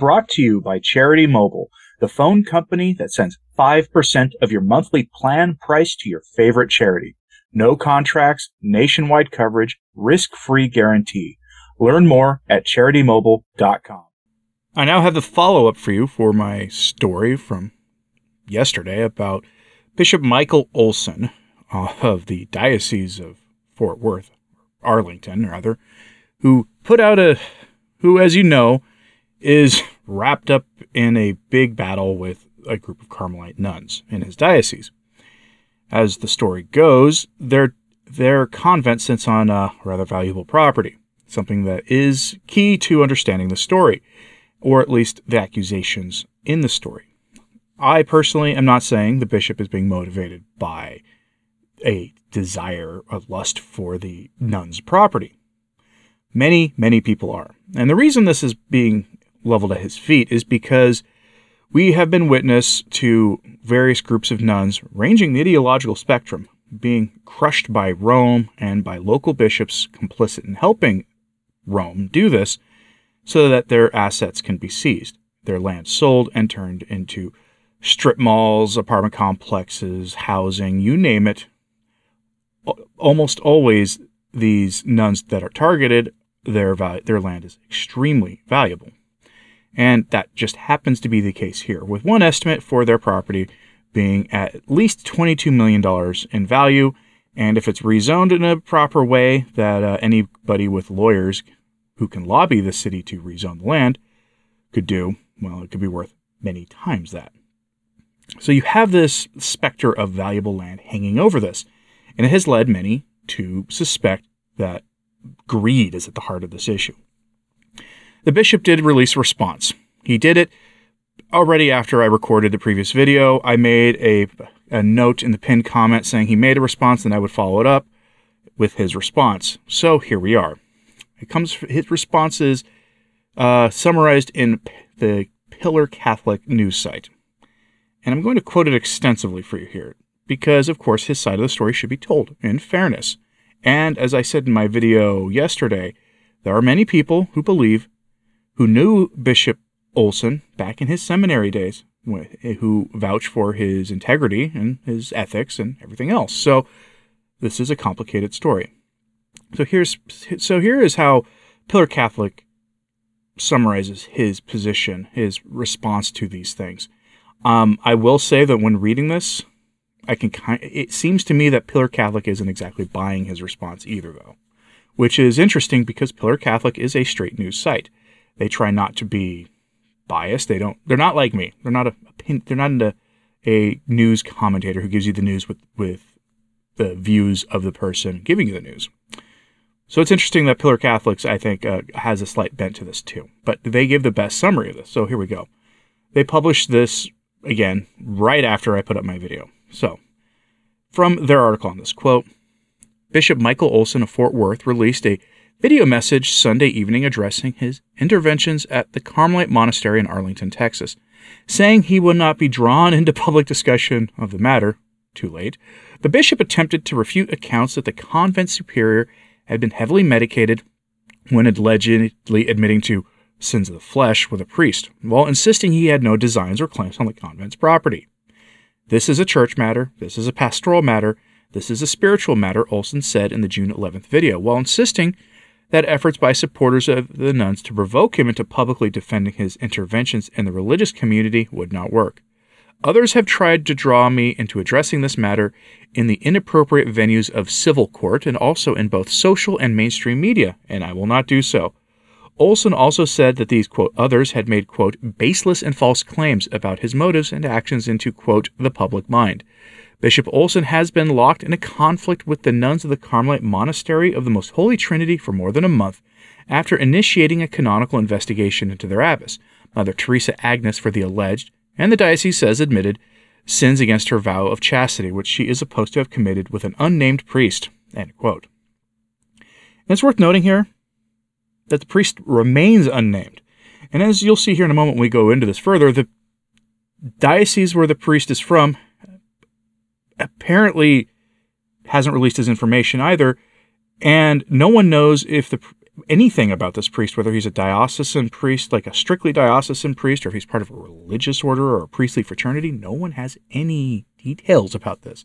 brought to you by Charity Mobile, the phone company that sends 5% of your monthly plan price to your favorite charity. No contracts, nationwide coverage, risk-free guarantee. Learn more at CharityMobile.com. I now have the follow up for you for my story from yesterday about Bishop Michael Olson of the Diocese of Fort Worth, Arlington, rather, who put out a, who, as you know, is wrapped up in a big battle with a group of Carmelite nuns in his diocese. As the story goes, their their convent sits on a rather valuable property, something that is key to understanding the story, or at least the accusations in the story. I personally am not saying the bishop is being motivated by a desire, a lust for the nun's property. Many, many people are. And the reason this is being leveled at his feet is because we have been witness to various groups of nuns ranging the ideological spectrum being crushed by Rome and by local bishops complicit in helping Rome do this so that their assets can be seized, their land sold and turned into strip malls, apartment complexes, housing, you name it. Almost always these nuns that are targeted, their their land is extremely valuable. And that just happens to be the case here, with one estimate for their property being at least $22 million in value. And if it's rezoned in a proper way that uh, anybody with lawyers who can lobby the city to rezone the land could do, well, it could be worth many times that. So you have this specter of valuable land hanging over this, and it has led many to suspect that greed is at the heart of this issue. The bishop did release a response. He did it already after I recorded the previous video. I made a, a note in the pinned comment saying he made a response and I would follow it up with his response. So here we are. It comes his response is uh, summarized in the Pillar Catholic news site. And I'm going to quote it extensively for you here because, of course, his side of the story should be told in fairness. And as I said in my video yesterday, there are many people who believe who knew Bishop Olson back in his seminary days, who vouch for his integrity and his ethics and everything else. So this is a complicated story. So here's so here is how Pillar Catholic summarizes his position, his response to these things. Um, I will say that when reading this, I can kind. It seems to me that Pillar Catholic isn't exactly buying his response either, though, which is interesting because Pillar Catholic is a straight news site. They try not to be biased. They don't. They're not like me. They're not a. They're not a, a news commentator who gives you the news with with the views of the person giving you the news. So it's interesting that Pillar Catholics, I think, uh, has a slight bent to this too. But they give the best summary of this. So here we go. They published this again right after I put up my video. So from their article on this quote, Bishop Michael Olson of Fort Worth released a video message Sunday evening addressing his interventions at the Carmelite Monastery in Arlington, Texas, saying he would not be drawn into public discussion of the matter. Too late. The bishop attempted to refute accounts that the convent superior had been heavily medicated when allegedly admitting to sins of the flesh with a priest, while insisting he had no designs or claims on the convent's property. This is a church matter, this is a pastoral matter, this is a spiritual matter, Olson said in the June 11th video, while insisting that efforts by supporters of the nuns to provoke him into publicly defending his interventions in the religious community would not work. Others have tried to draw me into addressing this matter in the inappropriate venues of civil court and also in both social and mainstream media, and I will not do so. Olson also said that these, quote, others had made, quote, baseless and false claims about his motives and actions into, quote, the public mind. Bishop Olson has been locked in a conflict with the nuns of the Carmelite Monastery of the Most Holy Trinity for more than a month after initiating a canonical investigation into their abbess, Mother Teresa Agnes, for the alleged, and the diocese says admitted, sins against her vow of chastity, which she is supposed to have committed with an unnamed priest. And it's worth noting here that the priest remains unnamed. And as you'll see here in a moment when we go into this further, the diocese where the priest is from apparently hasn't released his information either, and no one knows if the anything about this priest, whether he's a diocesan priest, like a strictly diocesan priest, or if he's part of a religious order or a priestly fraternity. No one has any details about this.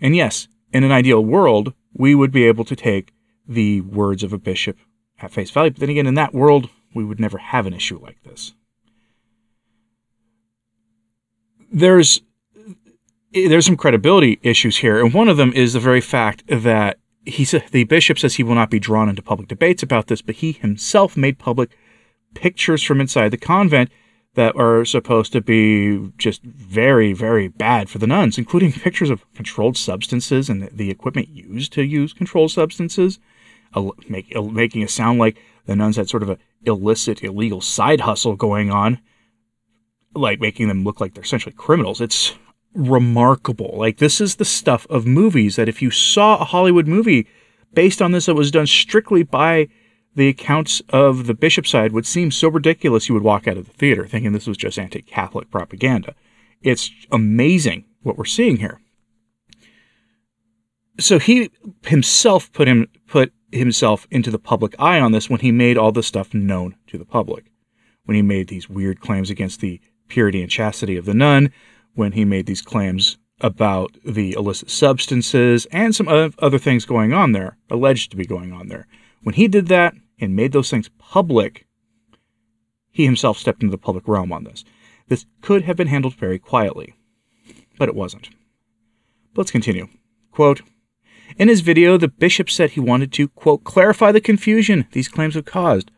And yes, in an ideal world, we would be able to take the words of a bishop at face value. But then again, in that world, we would never have an issue like this. There's there's some credibility issues here, and one of them is the very fact that he the bishop says he will not be drawn into public debates about this, but he himself made public pictures from inside the convent that are supposed to be just very, very bad for the nuns, including pictures of controlled substances and the equipment used to use controlled substances, make, making it sound like the nuns had sort of a illicit, illegal side hustle going on, like making them look like they're essentially criminals. It's remarkable. Like this is the stuff of movies that if you saw a Hollywood movie based on this that was done strictly by the accounts of the bishop side would seem so ridiculous you would walk out of the theater thinking this was just anti-Catholic propaganda. It's amazing what we're seeing here. So he himself put him put himself into the public eye on this when he made all this stuff known to the public. When he made these weird claims against the purity and chastity of the nun, when he made these claims about the illicit substances and some other things going on there, alleged to be going on there. When he did that and made those things public, he himself stepped into the public realm on this. This could have been handled very quietly, but it wasn't. But let's continue. Quote, in his video, the bishop said he wanted to, quote, clarify the confusion these claims have caused.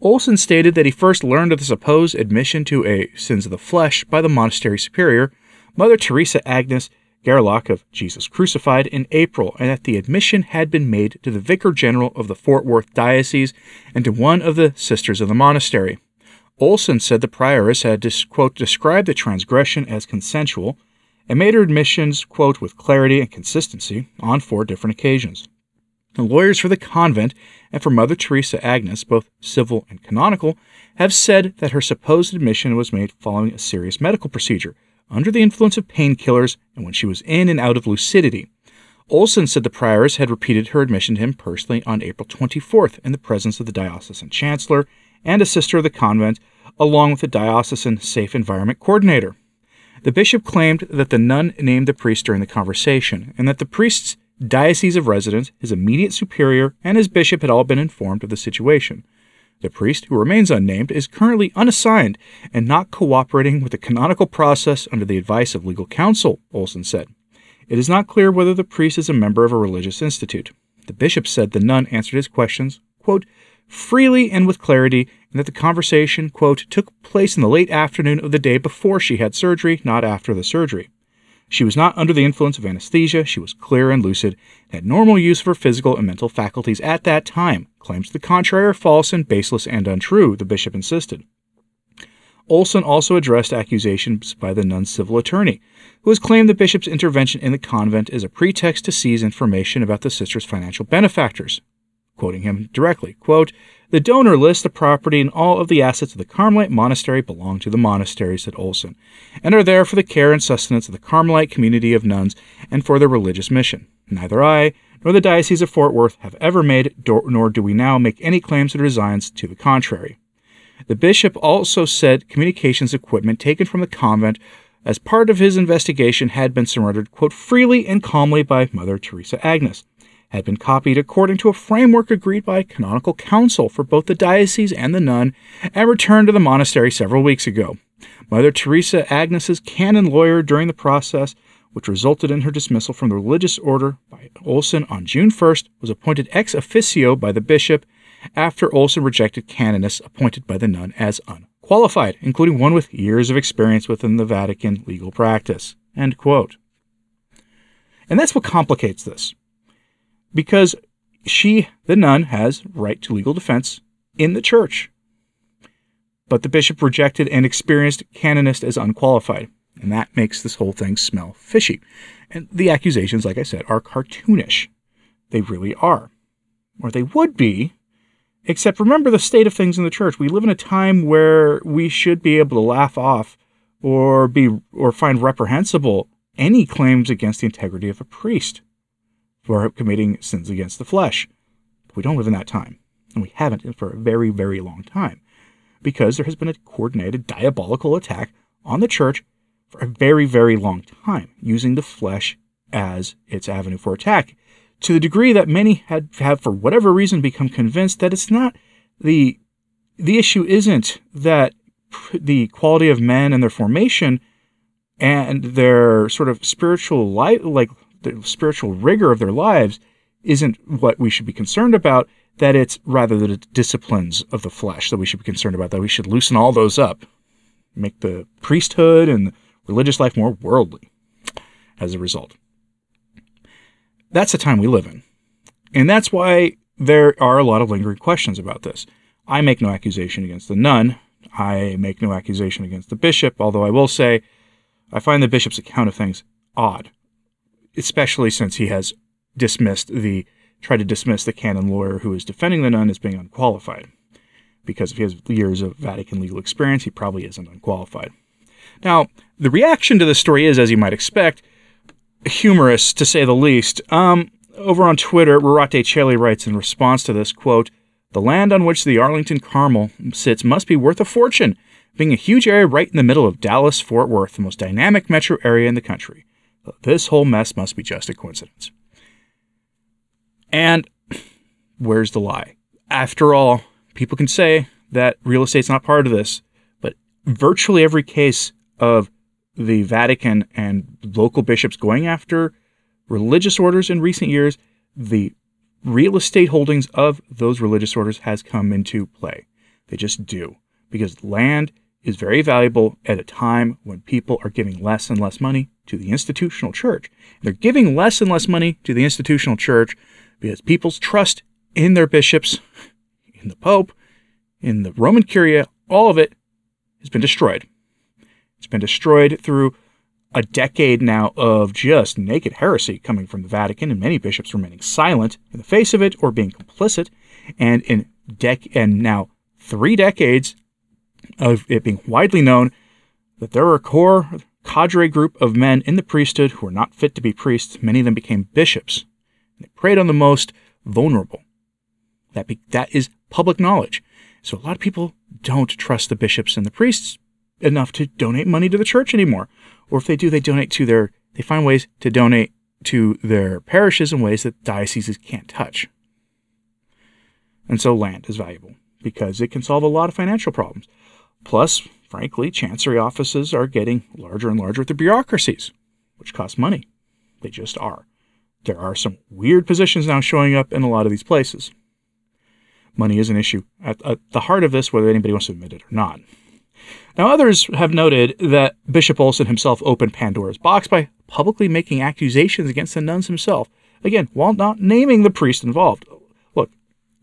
Olson stated that he first learned of the supposed admission to a sins of the flesh by the monastery superior, Mother Teresa Agnes Gerlach of Jesus Crucified in April, and that the admission had been made to the Vicar General of the Fort Worth Diocese and to one of the sisters of the monastery. Olson said the prioress had, quote, described the transgression as consensual and made her admissions, quote, with clarity and consistency on four different occasions. The lawyers for the convent and for Mother Teresa Agnes, both civil and canonical, have said that her supposed admission was made following a serious medical procedure, under the influence of painkillers, and when she was in and out of lucidity. Olson said the prioress had repeated her admission to him personally on April 24th in the presence of the diocesan chancellor and a sister of the convent, along with the diocesan safe environment coordinator. The bishop claimed that the nun named the priest during the conversation, and that the priest's diocese of residence, his immediate superior, and his bishop had all been informed of the situation. The priest, who remains unnamed, is currently unassigned and not cooperating with the canonical process under the advice of legal counsel, Olson said. It is not clear whether the priest is a member of a religious institute. The bishop said the nun answered his questions, quote, freely and with clarity, and that the conversation, quote, took place in the late afternoon of the day before she had surgery, not after the surgery. She was not under the influence of anesthesia, she was clear and lucid, and had normal use of her physical and mental faculties at that time. Claims to the contrary are false and baseless and untrue, the bishop insisted. Olson also addressed accusations by the nun's civil attorney, who has claimed the bishop's intervention in the convent is a pretext to seize information about the sister's financial benefactors, quoting him directly, quote, the donor lists the property and all of the assets of the Carmelite monastery belong to the monastery, said Olson, and are there for the care and sustenance of the Carmelite community of nuns and for their religious mission. Neither I nor the Diocese of Fort Worth have ever made, nor do we now make any claims or designs to the contrary. The bishop also said communications equipment taken from the convent as part of his investigation had been surrendered, quote, freely and calmly by Mother Teresa Agnes had been copied according to a framework agreed by canonical counsel for both the diocese and the nun and returned to the monastery several weeks ago. Mother Teresa Agnes's canon lawyer during the process, which resulted in her dismissal from the religious order by Olson on June 1st, was appointed ex officio by the bishop after Olson rejected canonists appointed by the nun as unqualified, including one with years of experience within the Vatican legal practice. And that's what complicates this because she, the nun, has right to legal defense in the church. But the bishop rejected an experienced canonist as unqualified, and that makes this whole thing smell fishy. And the accusations, like I said, are cartoonish. They really are. Or they would be, except remember the state of things in the church. We live in a time where we should be able to laugh off or be or find reprehensible any claims against the integrity of a priest for committing sins against the flesh. But we don't live in that time. And we haven't for a very, very long time because there has been a coordinated diabolical attack on the church for a very, very long time, using the flesh as its avenue for attack, to the degree that many had have for whatever reason become convinced that it's not the the issue isn't that the quality of men and their formation and their sort of spiritual life like the spiritual rigor of their lives isn't what we should be concerned about that it's rather the disciplines of the flesh that we should be concerned about that we should loosen all those up make the priesthood and religious life more worldly as a result. That's the time we live in. And that's why there are a lot of lingering questions about this. I make no accusation against the nun. I make no accusation against the bishop although i will say i find the bishop's account of things odd especially since he has dismissed the tried to dismiss the canon lawyer who is defending the nun as being unqualified. Because if he has years of Vatican legal experience, he probably isn't unqualified. Now, the reaction to this story is, as you might expect, humorous to say the least. Um, over on Twitter, Rorate Caeli writes in response to this quote, The land on which the Arlington Carmel sits must be worth a fortune, being a huge area right in the middle of Dallas Fort Worth, the most dynamic metro area in the country. This whole mess must be just a coincidence. And where's the lie? After all, people can say that real estate's not part of this, but virtually every case of the Vatican and local bishops going after religious orders in recent years, the real estate holdings of those religious orders has come into play. They just do because land is very valuable at a time when people are giving less and less money to the institutional church. They're giving less and less money to the institutional church because people's trust in their bishops, in the Pope, in the Roman Curia, all of it has been destroyed. It's been destroyed through a decade now of just naked heresy coming from the Vatican and many bishops remaining silent in the face of it or being complicit, and in dec and now three decades of it being widely known that there are a core cadre group of men in the priesthood who are not fit to be priests. Many of them became bishops they preyed on the most vulnerable. That, be, that is public knowledge. So a lot of people don't trust the bishops and the priests enough to donate money to the church anymore. Or if they do, they donate to their, they find ways to donate to their parishes in ways that dioceses can't touch. And so land is valuable because it can solve a lot of financial problems. Plus, frankly, chancery offices are getting larger and larger with the bureaucracies, which cost money. They just are. There are some weird positions now showing up in a lot of these places. Money is an issue at, at the heart of this, whether anybody wants to admit it or not. Now, others have noted that Bishop Olson himself opened Pandora's box by publicly making accusations against the nuns himself, again, while not naming the priest involved.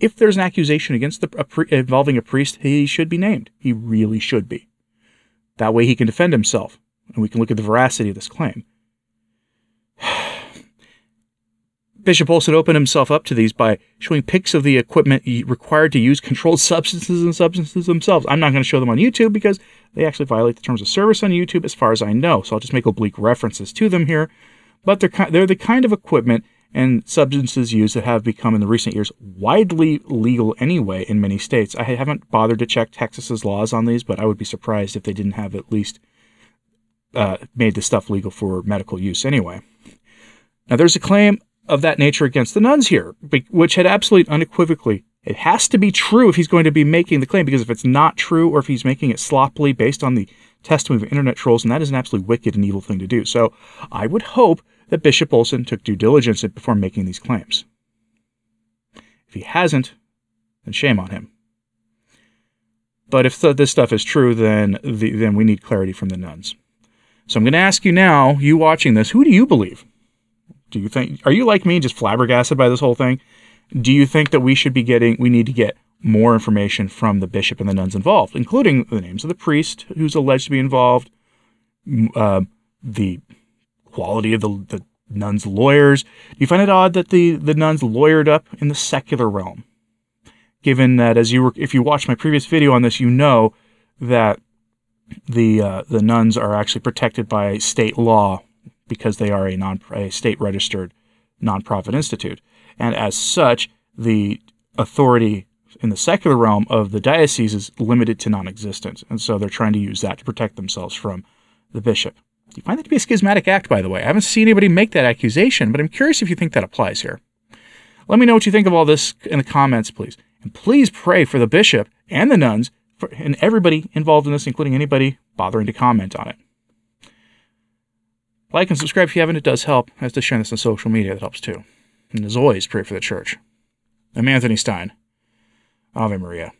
If there's an accusation against the, a involving a priest, he should be named. He really should be. That way he can defend himself, and we can look at the veracity of this claim. Bishop Olson opened himself up to these by showing pics of the equipment required to use controlled substances and substances themselves. I'm not going to show them on YouTube because they actually violate the terms of service on YouTube as far as I know. So I'll just make oblique references to them here. But they're, they're the kind of equipment and substances used that have become in the recent years widely legal anyway in many states. I haven't bothered to check Texas's laws on these, but I would be surprised if they didn't have at least uh, made the stuff legal for medical use anyway. Now, there's a claim of that nature against the nuns here, which had absolutely unequivocally it has to be true if he's going to be making the claim, because if it's not true or if he's making it sloppily based on the testimony of internet trolls, and that is an absolutely wicked and evil thing to do. So I would hope that Bishop Olson took due diligence before making these claims. If he hasn't, then shame on him. But if this stuff is true, then the, then we need clarity from the nuns. So I'm going to ask you now, you watching this, who do you believe? Do you think, are you like me, just flabbergasted by this whole thing? Do you think that we should be getting, we need to get more information from the bishop and the nuns involved, including the names of the priest who's alleged to be involved, uh, the quality of the, the nuns' lawyers? Do you find it odd that the, the nuns lawyered up in the secular realm? Given that, as you were, if you watched my previous video on this, you know that the uh, the nuns are actually protected by state law because they are a non a state registered nonprofit institute, and as such, the authority in the secular realm of the diocese is limited to non existent. And so they're trying to use that to protect themselves from the bishop. You find that to be a schismatic act, by the way? I haven't seen anybody make that accusation, but I'm curious if you think that applies here. Let me know what you think of all this in the comments, please. And please pray for the bishop and the nuns for, and everybody involved in this, including anybody bothering to comment on it. Like and subscribe if you haven't, it does help. As to sharing this on social media, that helps too. And as always, pray for the church. I'm Anthony Stine. Ave Maria.